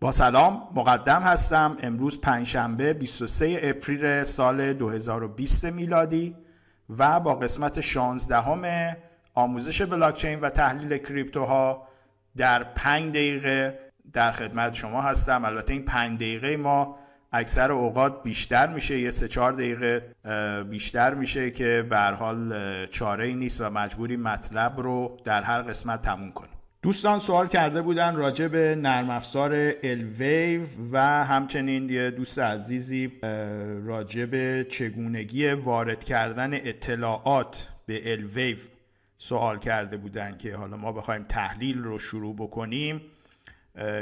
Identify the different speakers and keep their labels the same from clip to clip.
Speaker 1: با سلام مقدم هستم. امروز پنجشنبه 23 اپریل سال 2020 میلادی و با قسمت 16 همه آموزش بلاکچین و تحلیل کریپتوها در 5 دقیقه در خدمت شما هستم. البته این 5 دقیقه ما اکثر اوقات بیشتر میشه یه سه چهار دقیقه بیشتر میشه که به حال چاره ای نیست و مجبوری مطلب رو در هر قسمت تموم کنیم. دوستان سوال کرده بودن راجع به نرم افزار Elwave و همچنین یه دوست عزیزی راجع به چگونگی وارد کردن اطلاعات به Elwave سوال کرده بودن که حالا ما بخوایم تحلیل رو شروع بکنیم.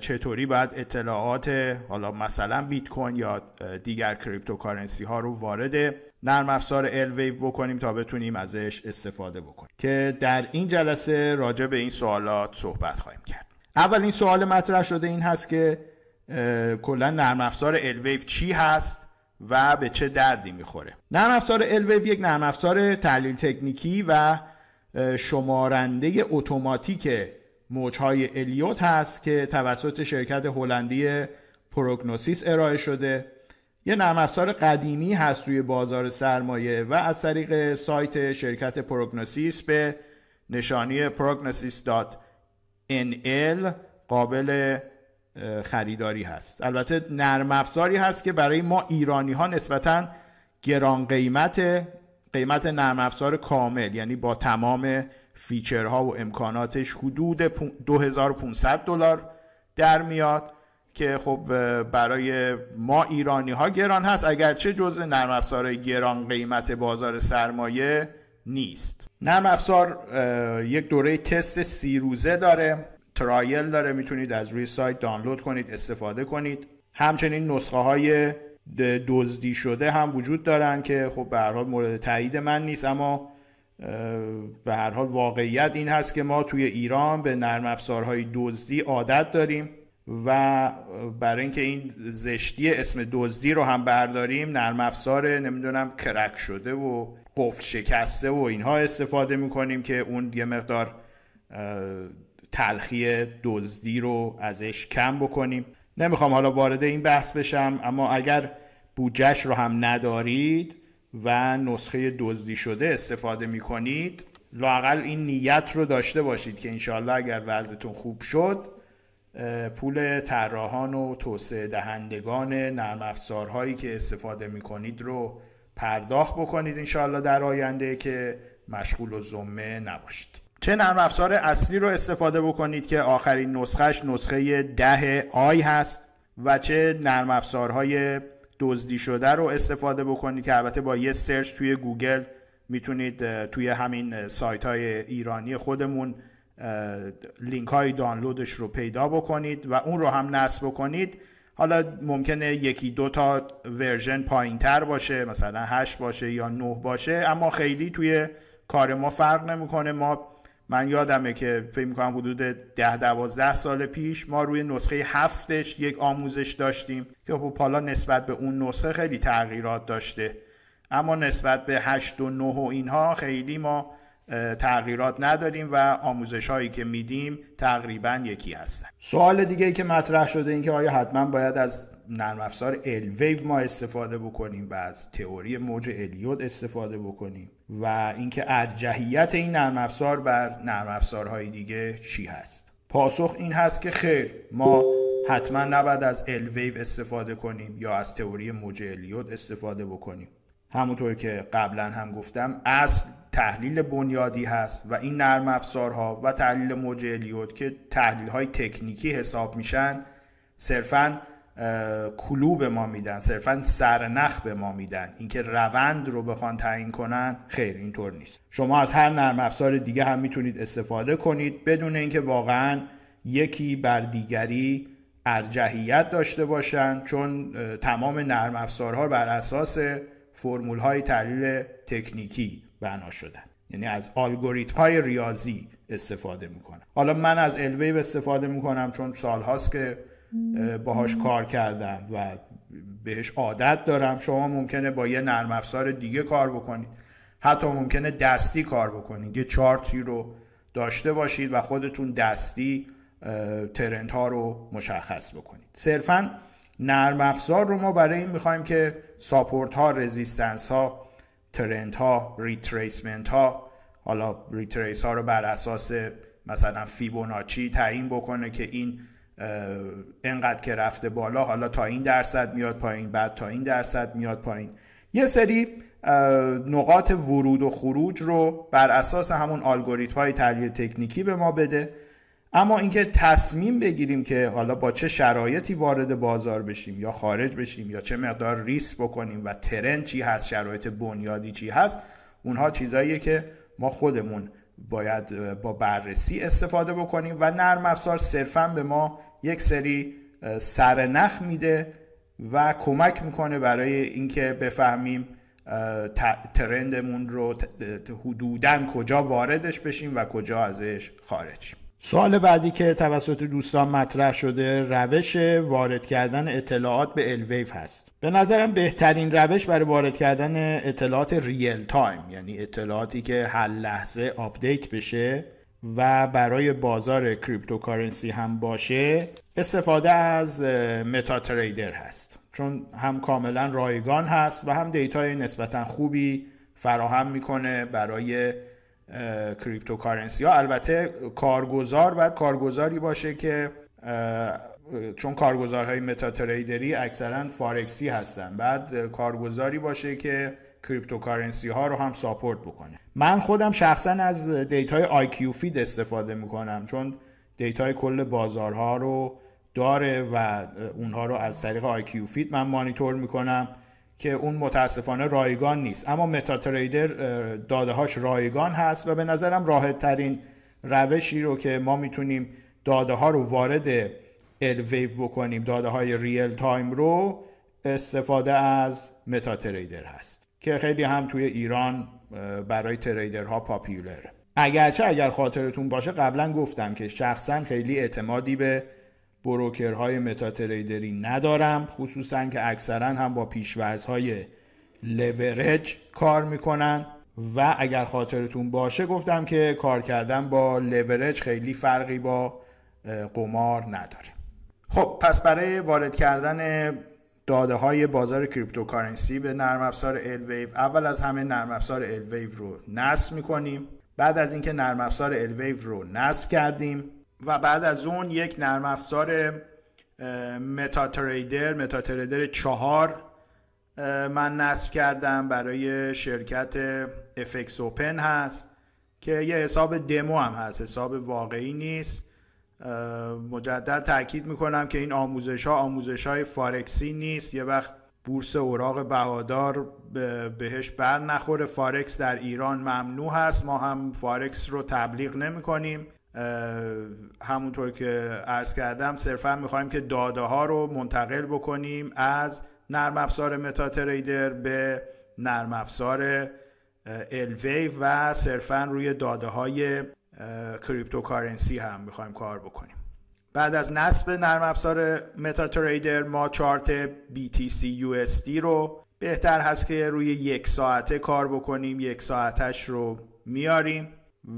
Speaker 1: چطوری باید اطلاعات حالا مثلا بیت کوین یا دیگر cryptocurrency ها رو وارد نرم افزار Elwave بکنیم تا بتونیم ازش استفاده بکنیم. که در این جلسه راجع به این سوالات صحبت خواهیم کرد. اول این سوال مطرح شده این هست که کلا نرم افزار Elwave چی هست و به چه دردی می‌خوره. نرم افزار Elwave یک نرم افزار تحلیل تکنیکی و شمارنده اتوماتیک موجهای الیوت هست که توسط شرکت هلندی Prognosis ارائه شده. یه نرم افزار قدیمی هست روی بازار سرمایه و از طریق سایت شرکت Prognosis به نشانی prognosis.nl قابل خریداری هست. البته نرم افزاری هست که برای ما ایرانی ها نسبتا گران قیمت قیمت نرم افزار کامل یعنی با تمام فیچرها و امکاناتش حدود 2500 دلار در میاد. که خب برای ما ایرانی ها گران هست اگرچه جزء نرم افزارهای گران قیمت بازار سرمایه نیست. نرم افزار یک دوره تست سی روزه داره ترایل داره می‌تونید از روی سایت دانلود کنید استفاده کنید. همچنین نسخه های دزدی شده هم وجود دارن که خب به هر حال مورد تایید من نیست اما به هر حال واقعیت این هست که ما توی ایران به نرم افزارهای دزدی عادت داریم. و برای اینکه این زشتی اسم دزدی رو هم برداریم نرم افزار نمی‌دونم کرک شده و قفل شکسته و اینها استفاده می‌کنیم که اون یه مقدار تلخی دزدی رو ازش کم بکنیم. نمی‌خوام حالا وارد این بحث بشم اما اگر بودجهش رو هم ندارید و نسخه دزدی شده استفاده می کنید لاقل این نیت رو داشته باشید که انشالله اگر وضعتون خوب شد پول طراحان و توسعه دهندگان نرم افزارهایی که استفاده می کنید رو پرداخت بکنید انشالله در آینده که مشغول‌الذمه نباشید. چه نرم افزار اصلی رو استفاده بکنید که آخرین نسخهش نسخه ده آی هست و چه نرم افزارهای دزدی شده رو استفاده بکنید که البته با یه search توی گوگل می‌تونید توی همین سایت های ایرانی خودمون لینک های دانلودش رو پیدا بکنید و اون رو هم نصب بکنید. حالا ممکنه یکی دو تا version پایین تر باشه مثلا 8 باشه یا 9 باشه اما خیلی توی کار ما فرق نمی‌کنه. ما من یادمه که فکر می‌کنم حدود ده دوازده سال پیش ما روی نسخه هفتش یک آموزش داشتیم که خب حالا نسبت به اون نسخه خیلی تغییرات داشته. اما نسبت به هشت و نه و اینها خیلی ما تغییرات نداریم و آموزش هایی که میدیم تقریبا یکی هستن. سوال دیگه ای که مطرح شده این که آیا حتما باید از نرم افزار Elwave ما استفاده بکنیم و از تئوری موج الیوت استفاده بکنیم و اینکه ارجحیت این نرم افزار بر نرم افزارهای دیگه چی هست؟ پاسخ این هست که خیر ما حتما نباید از الویو استفاده کنیم یا از تئوری موج الیود استفاده بکنیم. همونطور که قبلا هم گفتم اصل تحلیل بنیادی هست و این نرم افزارها و تحلیل موج الیود که تحلیل های تکنیکی حساب میشن صرفا کلو به ما میدن صرفا سرنخ به ما میدن. اینکه روند رو بخوان تعیین کنن خیر اینطور نیست. شما از هر نرم افزار دیگه هم می‌تونید استفاده کنید. بدون اینکه واقعا یکی بر دیگری ارجحیت داشته باشن چون تمام نرم افزارها بر اساس فرمول های تحلیل تکنیکی بنا شدن. یعنی از الگوریتم های ریاضی استفاده می‌کنم حالا من از الویو استفاده می‌کنم چون سالهاست که باهاش کار کردم و بهش عادت دارم. شما ممکنه با یه نرم افزار دیگه کار بکنید. حتی ممکنه دستی کار بکنید. یه چارتی رو داشته باشید و خودتون دستی trend ها رو مشخص بکنید. صرفا نرم افزار رو ما برای این می‌خوایم که support ها resistance ها trend ها retracement ها حالا retrace ها رو بر اساس مثلا فیبوناچی تعیین بکنه که این انقدر که رفته بالا حالا تا این درصد میاد پایین بعد تا این درصد میاد پایین. یه سری نقاط ورود و خروج رو بر اساس همون الگوریتم های تحلیل تکنیکی به ما بده. اما اینکه تصمیم بگیریم که حالا با چه شرایطی وارد بازار بشیم یا خارج بشیم یا چه مقدار ریس بکنیم و ترند چی هست شرایط بنیادی چی هست اونها چیزاییه که ما خودمون باید با بررسی استفاده بکنیم و نرم افزار صرفا به ما یک سری سرنخ میده و کمک می‌کنه برای اینکه بفهمیم trend مون رو حدودا کجا واردش بشیم و کجا ازش خارج سوال بعدی که توسط دوستان مطرح شده روش وارد کردن اطلاعات به Elwave هست. به نظرم بهترین روش برای وارد کردن اطلاعات real time یعنی اطلاعاتی که هر لحظه update بشه و برای بازار cryptocurrency هم باشه استفاده از MetaTrader هست. چون هم کاملا رایگان هست و هم data ی نسبتا خوبی فراهم می‌کنه برای cryptocurrency ها. البته کارگزار باید کارگزاری باشه که چون کارگزارهای MetaTrader ی اکثرا فارکسی هستن. بعد کارگزاری باشه که cryptocurrency ها رو هم support بکنه. من خودم شخصا از data ی IQFeed استفاده می‌کنم چون data ی کل بازارها رو داره و اونها رو از طریق IQFeed من مانیتور می‌کنم. که اون متاسفانه رایگان نیست. اما MetaTrader داده هاش رایگان هست و به نظرم راحت ترین روشی رو که ما می‌تونیم داده ها رو وارد Elwave بکنیم داده های real time رو استفاده از MetaTrader هست که خیلی هم توی ایران برای trader ها popular ه اگرچه اگر خاطرتون باشه قبلا گفتم که شخصا خیلی اعتمادی به broker های MetaTrader ی ندارم خصوصا که اکثرا هم با پیشورزهای لورج کار می‌کنن. و اگر خاطرتون باشه گفتم که کار کردن با لورج خیلی فرقی با قمار نداره. خب پس برای وارد کردن داده های بازار cryptocurrency به نرم افزار Elwave اول از همه نرم افزار Elwave رو نصب می‌کنیم. بعد از اینکه نرم افزار الویو رو نصب کردیم و بعد از اون یک نرم افزار متا تریدر متا تریدر چهار من نصب کردم برای شرکت افکس اوپن هست که یه حساب دمو هم هست حساب واقعی نیست. مجدد تاکید می‌کنم که این آموزش ها آموزش های فارکسی نیست. یه وقت بورس اوراق بهادار بهش بر نخوره. فارکس در ایران ممنوع هست. ما هم فارکس رو تبلیغ نمی کنیم همونطور که عرض کردم صرفا می‌خوایم که داده ها رو منتقل بکنیم از نرم افزار MetaTrader به نرم افزار Elwave و صرفا روی داده های cryptocurrency هم می‌خوایم کار بکنیم. بعد از نصب نرم افزار MetaTrader ما chart BTC USD رو بهتر هست که روی یک ساعته کار بکنیم. یک ساعتش رو میاریم.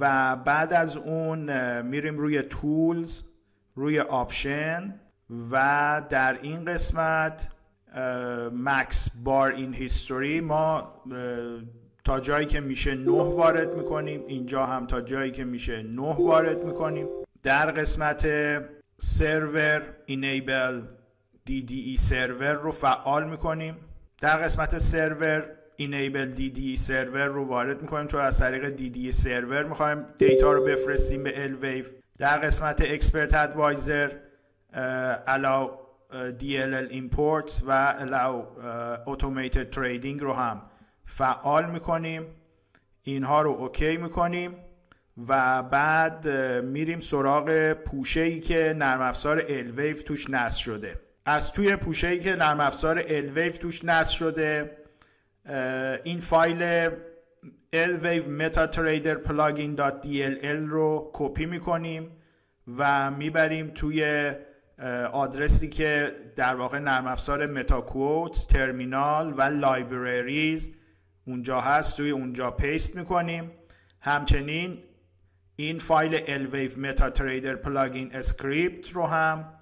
Speaker 1: و بعد از اون میریم روی tools روی option و در این قسمت max bars in history. ما تا جایی که میشه 9 وارد می‌کنیم اینجا هم تا جایی که میشه 9 وارد می‌کنیم. در قسمت server، enable DDE server رو فعال می‌کنیم. در قسمت server، enable DDE server رو وارد می‌کنیم. چون از طریق DDE server می‌خوایم data رو بفرستیم به Elwave در قسمت expert advisor allow DLL imports و allow automated trading رو هم فعال می‌کنیم. اینها رو OK می‌کنیم و بعد میریم سراغ پوشه ای که نرم افزار Elwave توش نصب شده. از توی پوشه ای که نرم افزار Elwave توش نصب شده این فایل Elwave MetaTrader plugin.dll رو کپی می‌کنیم و می‌بریم توی آدرسی که در واقع نرم افزار MetaQuotes terminal و libraries اونجا هست توی اونجا paste می‌کنیم. همچنین این فایل MetaTrader plugin script رو هم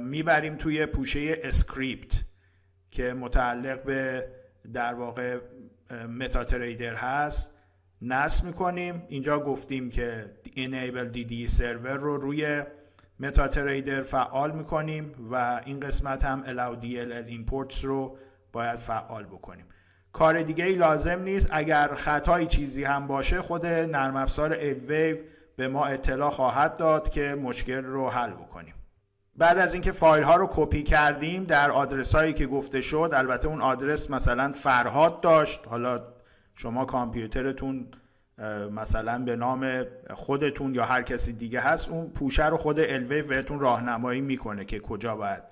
Speaker 1: می‌بریم توی پوشه script که متعلق به در واقع MetaTrader هست نصب می‌کنیم. اینجا گفتیم که enable DDE server رو روی MetaTrader فعال می‌کنیم و این قسمت هم allow DLL imports رو باید فعال بکنیم. کار دیگه ای لازم نیست. اگر خطایی چیزی هم باشه خود نرم افزار به ما اطلاع خواهد داد که مشکل رو حل بکنیم. بعد از اینکه فایل ها رو کپی کردیم در آدرس هایی که گفته شد البته اون آدرس مثلا فرهاد داشت. حالا شما کامپیوترتون مثلا به نام خودتون یا هر کسی دیگه هست اون پوشه رو خود Elwave بهتون راهنمایی می‌کنه که کجا باید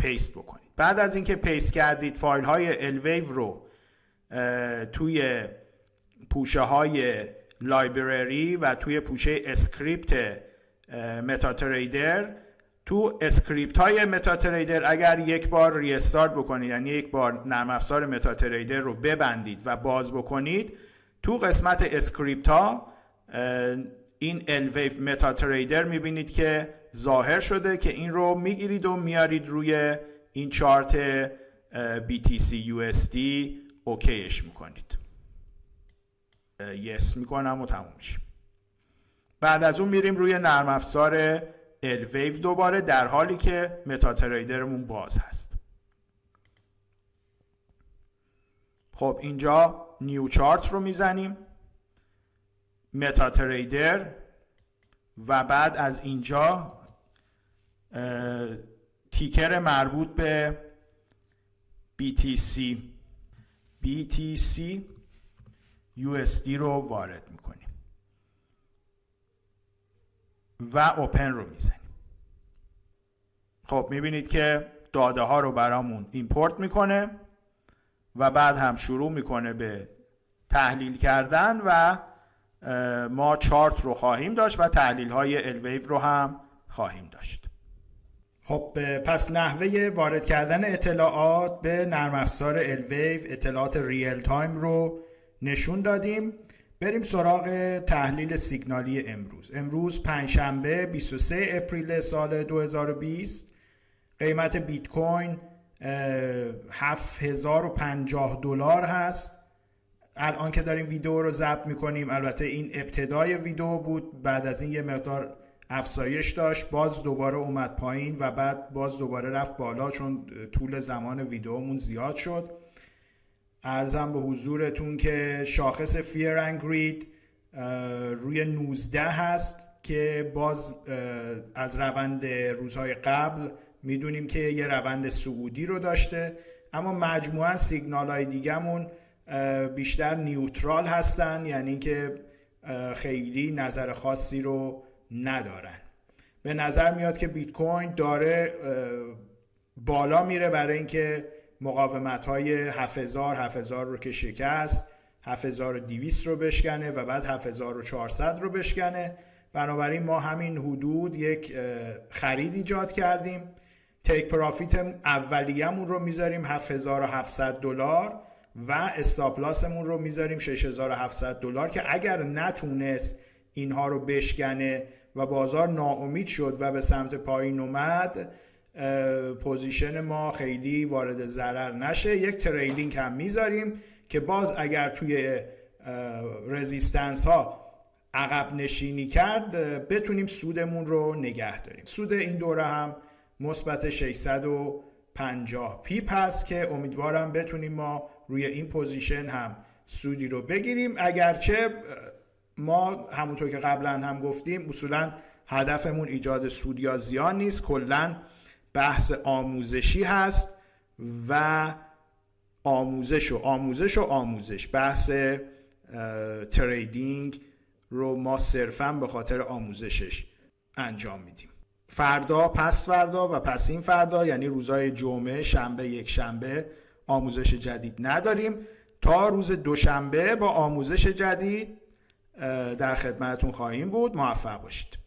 Speaker 1: paste بکنید. بعد از اینکه paste کردید فایل های Elwave رو توی پوشه های library و توی پوشه script MetaTrader تو script های MetaTrader اگر یک بار restart بکنید یعنی یک بار نرم افزار MetaTrader رو ببندید و باز بکنید تو قسمت script ها این Elwave MetaTrader می‌بینید که ظاهر شده که این رو می‌گیرید و میارید روی این چارت BTC USD اوکیش می‌کنید. یس می‌کنم و تموم میشیم بعد از اون میریم روی نرم افزار الویو دوباره در حالی که متا تریدرمون باز هست. خب اینجا نیو چارت رو می‌زنیم. متا تریدر و بعد از اینجا تیکر مربوط به BTC BTC USD رو وارد می‌کنیم. و اوپن رو می‌زنیم. خب می‌بینید که داده ها رو برامون ایمپورت می‌کنه و بعد هم شروع می‌کنه به تحلیل کردن و ما چارت رو خواهیم داشت و تحلیل های الویو رو هم خواهیم داشت. خب پس نحوه وارد کردن اطلاعات به نرم افزار Elwave اطلاعات real time رو نشون دادیم. بریم سراغ تحلیل سیگنالی امروز. امروز پنجشنبه 23 April سال 2020 قیمت بیت کوین 7050 دلار هست. الان که داریم ویدیو رو ضبط می‌کنیم البته این ابتدای ویدیو بود. بعد از این یه مقدار افزایش داشت. باز دوباره اومد پایین و بعد باز دوباره رفت بالا چون طول زمان ویدیومون زیاد شد. ارزم به حضورتون که شاخص فیر انگرید روی 19 هست که باز از روند روزهای قبل می‌دونیم که یه روند سعودی رو داشته. اما مجموعا سیگنال های دیگهمون بیشتر نیوترال هستن یعنی که خیلی نظر خاصی رو ندارن. به نظر میاد که بیت کوین داره بالا میره برای اینکه مقاومت های 7000 7000 رو که شکست 7200 رو بشکنه و بعد 7400 رو بشکنه. بنابراین ما همین حدود یک خرید ایجاد کردیم. تیک پرافیت اولیه‌مون رو می‌ذاریم 7700 دلار و stop loss مون رو می‌ذاریم 6700 دلار که اگر نتونست اینها رو بشکنه و بازار ناامید شد و به سمت پایین اومد position ما خیلی وارد ضرر نشه. یک trailing هم می‌ذاریم که باز اگر توی resistance ها عقب نشینی کرد بتونیم سودمون رو نگه داریم. سود این دوره هم مثبت 650 pip هست که امیدوارم بتونیم ما روی این position هم سودی رو بگیریم. اگرچه ما همونطور که قبلا هم گفتیم اصولا هدفمون ایجاد سود یا زیان نیست. کلا بحث آموزشی هست و آموزش و آموزش و آموزش. بحث تریدینگ رو ما صرفا به خاطر آموزشش انجام میدیم. فردا پس فردا و پس این فردا یعنی روزهای جمعه شنبه یک شنبه آموزش جدید نداریم. تا روز دوشنبه با آموزش جدید در خدمتتون خواهیم بود. موفق باشید.